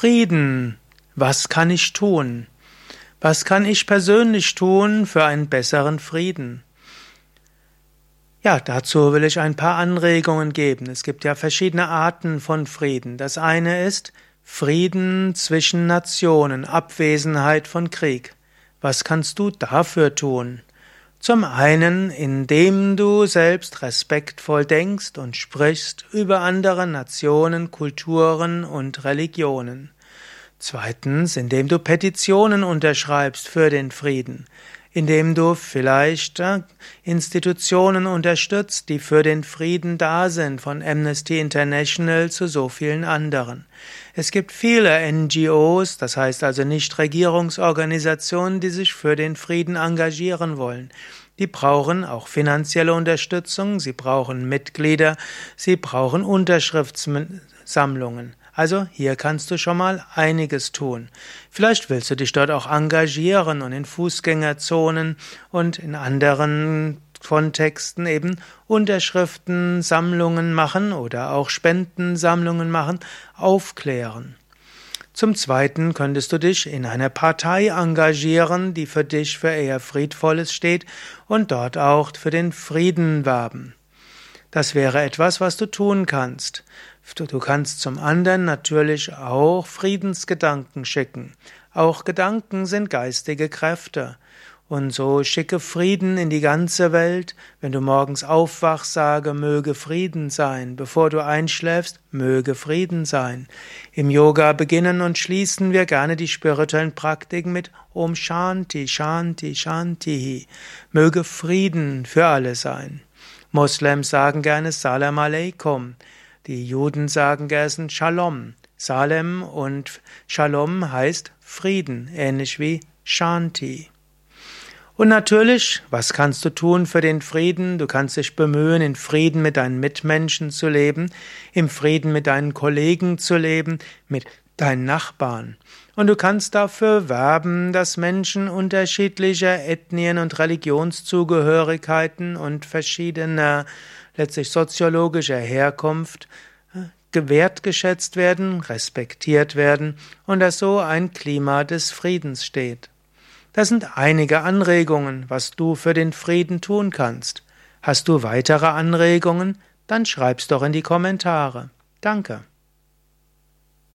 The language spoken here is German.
Frieden. Was kann ich tun? Was kann ich persönlich tun für einen besseren Frieden? Ja, dazu will ich ein paar Anregungen geben. Es gibt ja verschiedene Arten von Frieden. Das eine ist Frieden zwischen Nationen, Abwesenheit von Krieg. Was kannst du dafür tun? Zum einen, indem du selbst respektvoll denkst und sprichst über andere Nationen, Kulturen und Religionen. Zweitens, indem du Petitionen unterschreibst für den Frieden, indem du vielleicht äh, Institutionen unterstützt, die für den Frieden da sind, von Amnesty International zu so vielen anderen. Es gibt viele NGOs, das heißt also Nichtregierungsorganisationen, die sich für den Frieden engagieren wollen. Die brauchen auch finanzielle Unterstützung, sie brauchen Mitglieder, sie brauchen Unterschriftssammlungen. Also hier kannst du schon mal einiges tun. Vielleicht willst du dich dort auch engagieren und in Fußgängerzonen und in anderen Kontexten eben Unterschriftensammlungen machen oder auch Spendensammlungen machen, aufklären. Zum Zweiten könntest du dich in einer Partei engagieren, die für dich für eher Friedvolles steht und dort auch für den Frieden werben. Das wäre etwas, was du tun kannst. Du kannst zum anderen natürlich auch Friedensgedanken schicken. Auch Gedanken sind geistige Kräfte. Und so schicke Frieden in die ganze Welt. Wenn du morgens aufwachst, sage, möge Frieden sein. Bevor du einschläfst, möge Frieden sein. Im Yoga beginnen und schließen wir gerne die spirituellen Praktiken mit Om Shanti, Shanti, Shanti. Möge Frieden für alle sein. Moslems sagen gerne Salam Aleikum. Die Juden sagen gerne Shalom. Salem und Shalom heißt Frieden, ähnlich wie Shanti. Und natürlich, was kannst du tun für den Frieden? Du kannst dich bemühen, in Frieden mit deinen Mitmenschen zu leben, im Frieden mit deinen Kollegen zu leben, mit deinen Nachbarn. Und du kannst dafür werben, dass Menschen unterschiedlicher Ethnien und Religionszugehörigkeiten und verschiedener letztlich soziologischer Herkunft äh, gewertgeschätzt werden, respektiert werden und dass so ein Klima des Friedens steht. Das sind einige Anregungen, was du für den Frieden tun kannst. Hast du weitere Anregungen? Dann schreib's doch in die Kommentare. Danke.